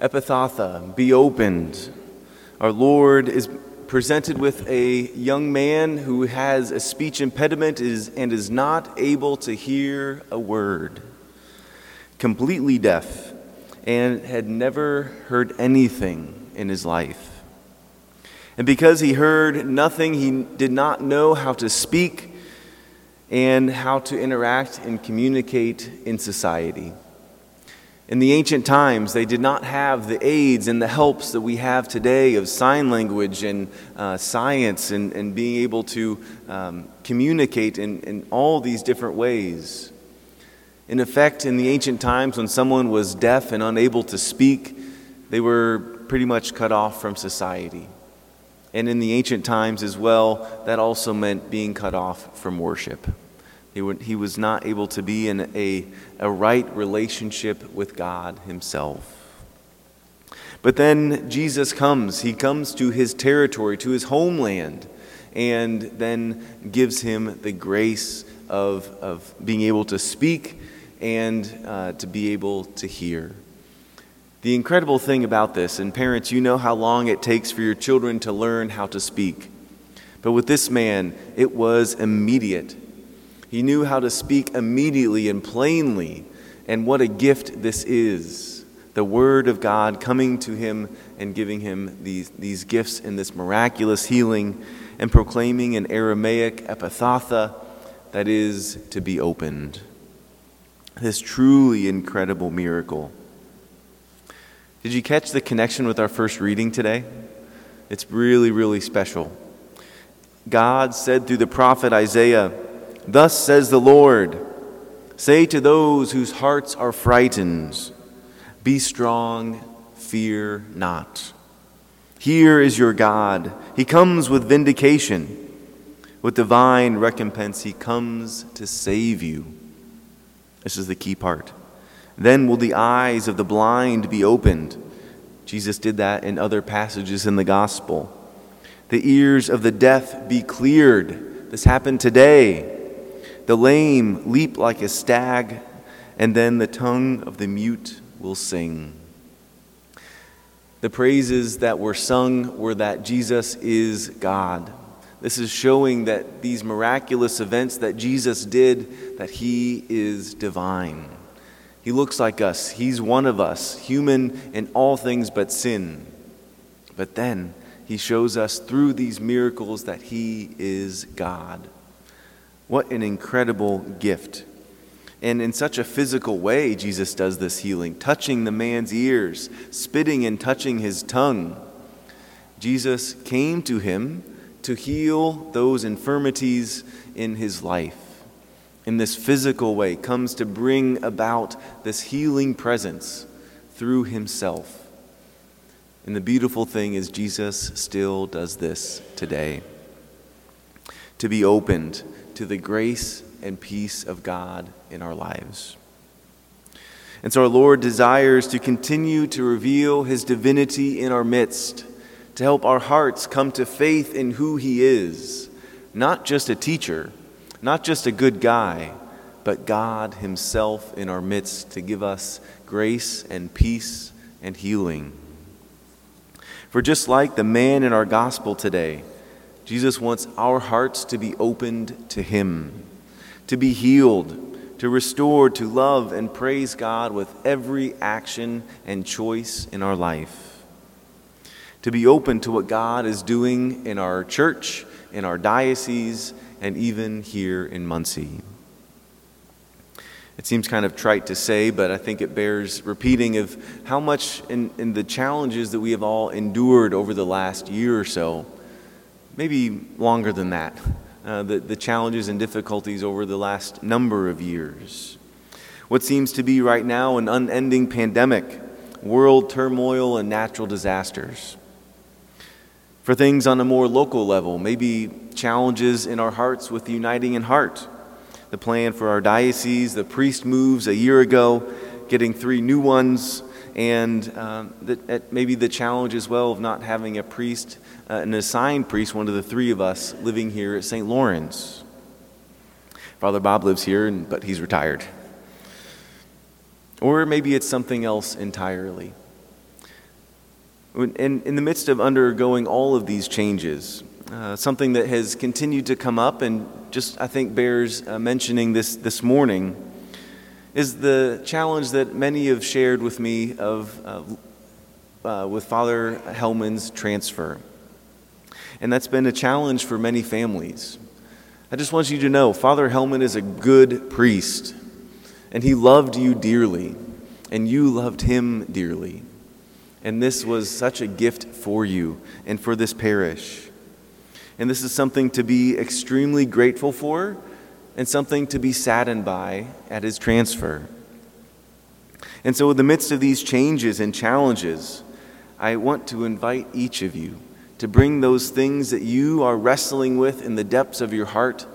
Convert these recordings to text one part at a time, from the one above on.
Ephphatha, be opened. Our Lord is presented with a young man who has a speech impediment and is not able to hear a word, completely deaf, and had never heard anything in his life. And because he heard nothing, he did not know how to speak and how to interact and communicate in society. In the ancient times, they did not have the aids and the helps that we have today of sign language and uh, science and, and being able to um, communicate in, in all these different ways. In effect, in the ancient times, when someone was deaf and unable to speak, they were pretty much cut off from society. And in the ancient times as well, that also meant being cut off from worship. He, would, he was not able to be in a, a right relationship with God Himself. But then Jesus comes. He comes to his territory, to his homeland, and then gives him the grace of, of being able to speak and uh, to be able to hear. The incredible thing about this, and parents, you know how long it takes for your children to learn how to speak. But with this man, it was immediate. He knew how to speak immediately and plainly, and what a gift this is the Word of God coming to him and giving him these, these gifts in this miraculous healing and proclaiming an Aramaic ephphatha that is to be opened. This truly incredible miracle. Did you catch the connection with our first reading today? It's really, really special. God said through the prophet Isaiah, Thus says the Lord Say to those whose hearts are frightened, Be strong, fear not. Here is your God. He comes with vindication. With divine recompense, He comes to save you. This is the key part. Then will the eyes of the blind be opened. Jesus did that in other passages in the gospel. The ears of the deaf be cleared. This happened today. The lame leap like a stag, and then the tongue of the mute will sing. The praises that were sung were that Jesus is God. This is showing that these miraculous events that Jesus did, that he is divine. He looks like us. He's one of us, human in all things but sin. But then he shows us through these miracles that he is God. What an incredible gift. And in such a physical way, Jesus does this healing, touching the man's ears, spitting and touching his tongue. Jesus came to him to heal those infirmities in his life. In this physical way, comes to bring about this healing presence through himself. And the beautiful thing is, Jesus still does this today. To be opened to the grace and peace of God in our lives. And so our Lord desires to continue to reveal his divinity in our midst, to help our hearts come to faith in who he is, not just a teacher, not just a good guy, but God himself in our midst to give us grace and peace and healing. For just like the man in our gospel today, Jesus wants our hearts to be opened to Him, to be healed, to restore, to love and praise God with every action and choice in our life, to be open to what God is doing in our church, in our diocese, and even here in Muncie. It seems kind of trite to say, but I think it bears repeating of how much in, in the challenges that we have all endured over the last year or so maybe longer than that, uh, the, the challenges and difficulties over the last number of years. What seems to be right now an unending pandemic, world turmoil, and natural disasters. For things on a more local level, maybe challenges in our hearts with Uniting in Heart, the plan for our diocese, the priest moves a year ago, getting three new ones, and the, maybe the challenge as well of not having a priest uh, an assigned priest, one of the three of us, living here at St. Lawrence. Father Bob lives here, but he's retired. Or maybe it's something else entirely. In, in the midst of undergoing all of these changes, uh, something that has continued to come up and just, I think, bears uh, mentioning this, this morning is the challenge that many have shared with me of, uh, uh with Father Hellman's transfer. And that's been a challenge for many families. I just want you to know Father Hellman is a good priest, and he loved you dearly, and you loved him dearly. And this was such a gift for you and for this parish. And this is something to be extremely grateful for and something to be saddened by at his transfer. And so, in the midst of these changes and challenges, I want to invite each of you to bring those things that you are wrestling with in the depths of your heart,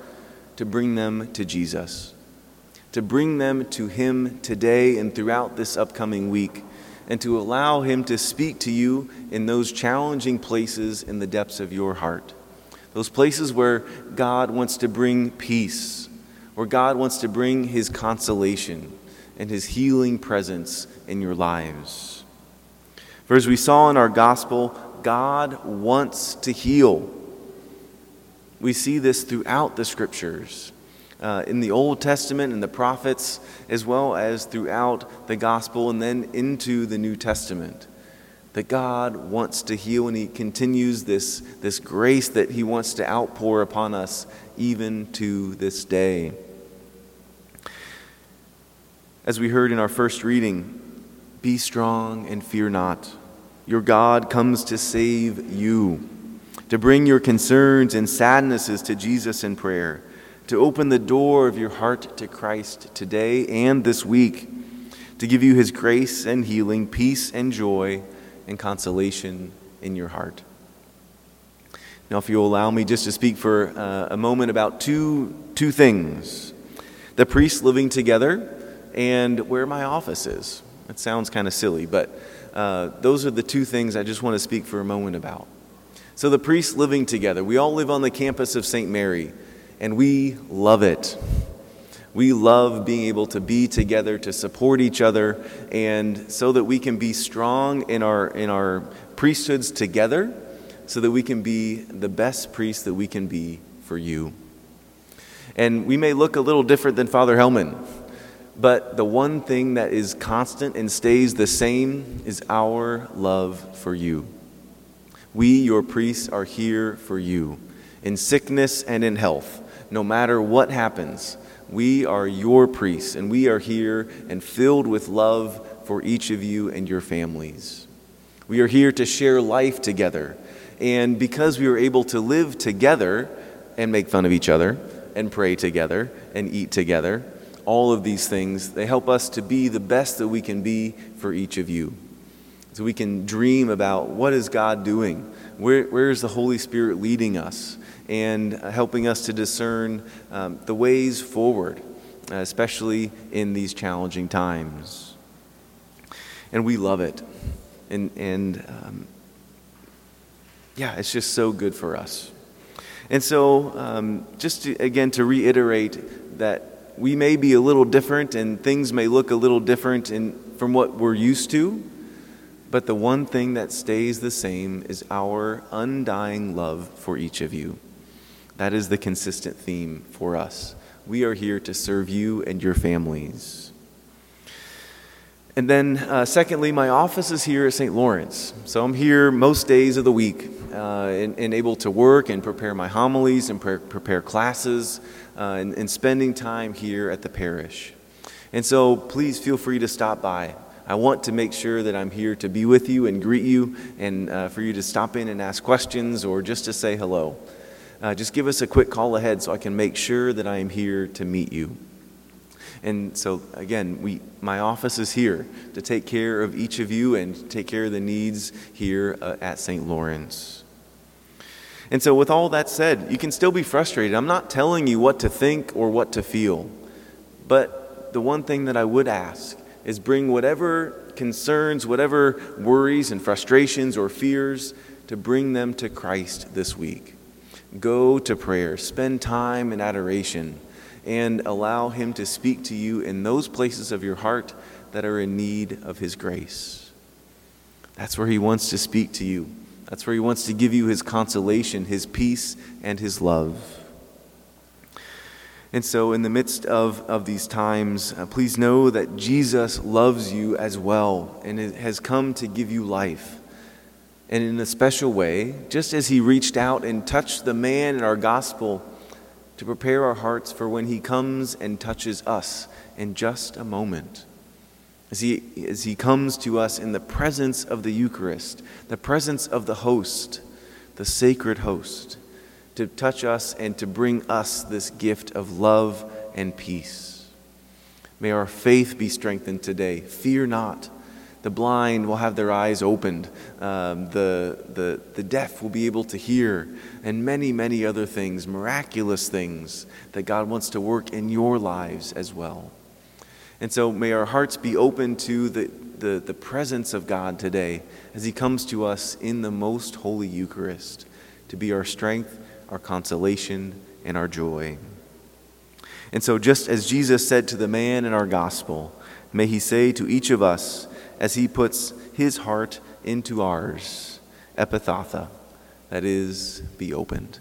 to bring them to Jesus, to bring them to Him today and throughout this upcoming week, and to allow Him to speak to you in those challenging places in the depths of your heart. Those places where God wants to bring peace, where God wants to bring His consolation and His healing presence in your lives. For as we saw in our gospel, God wants to heal. We see this throughout the scriptures, uh, in the Old Testament and the prophets, as well as throughout the gospel and then into the New Testament. That God wants to heal, and He continues this, this grace that He wants to outpour upon us even to this day. As we heard in our first reading, be strong and fear not. Your God comes to save you, to bring your concerns and sadnesses to Jesus in prayer, to open the door of your heart to Christ today and this week, to give you his grace and healing, peace and joy, and consolation in your heart. Now, if you'll allow me just to speak for uh, a moment about two, two things the priests living together and where my office is. It sounds kind of silly, but uh, those are the two things I just want to speak for a moment about. So, the priests living together. We all live on the campus of St. Mary, and we love it. We love being able to be together, to support each other, and so that we can be strong in our, in our priesthoods together, so that we can be the best priests that we can be for you. And we may look a little different than Father Hellman. But the one thing that is constant and stays the same is our love for you. We, your priests, are here for you in sickness and in health. No matter what happens, we are your priests, and we are here and filled with love for each of you and your families. We are here to share life together. And because we are able to live together and make fun of each other and pray together and eat together, all of these things, they help us to be the best that we can be for each of you. So we can dream about what is God doing? Where, where is the Holy Spirit leading us? And helping us to discern um, the ways forward, especially in these challenging times. And we love it. And, and um, yeah, it's just so good for us. And so, um, just to, again, to reiterate that we may be a little different and things may look a little different in, from what we're used to, but the one thing that stays the same is our undying love for each of you. That is the consistent theme for us. We are here to serve you and your families. And then, uh, secondly, my office is here at St. Lawrence. So I'm here most days of the week uh, and, and, able to work and prepare my homilies and pre- prepare classes uh, and, and spending time here at the parish. And so please feel free to stop by. I want to make sure that I'm here to be with you and greet you and uh, for you to stop in and ask questions or just to say hello. Uh, just give us a quick call ahead so I can make sure that I am here to meet you. And so, again, we, my office is here to take care of each of you and take care of the needs here uh, at St. Lawrence. And so, with all that said, you can still be frustrated. I'm not telling you what to think or what to feel. But the one thing that I would ask is bring whatever concerns, whatever worries and frustrations or fears, to bring them to Christ this week. Go to prayer, spend time in adoration, and allow Him to speak to you in those places of your heart that are in need of His grace. That's where He wants to speak to you. That's where He wants to give you His consolation, His peace, and His love. And so, in the midst of, of these times, uh, please know that Jesus loves you as well and has come to give you life. And in a special way, just as He reached out and touched the man in our gospel to prepare our hearts for when He comes and touches us in just a moment. As he, as he comes to us in the presence of the Eucharist, the presence of the host, the sacred host, to touch us and to bring us this gift of love and peace. May our faith be strengthened today. Fear not. The blind will have their eyes opened. Um, the, the, the deaf will be able to hear. And many, many other things, miraculous things that God wants to work in your lives as well. And so may our hearts be open to the, the, the presence of God today as He comes to us in the most holy Eucharist to be our strength, our consolation, and our joy. And so, just as Jesus said to the man in our gospel, may He say to each of us as He puts His heart into ours, Ephphatha, that is, be opened.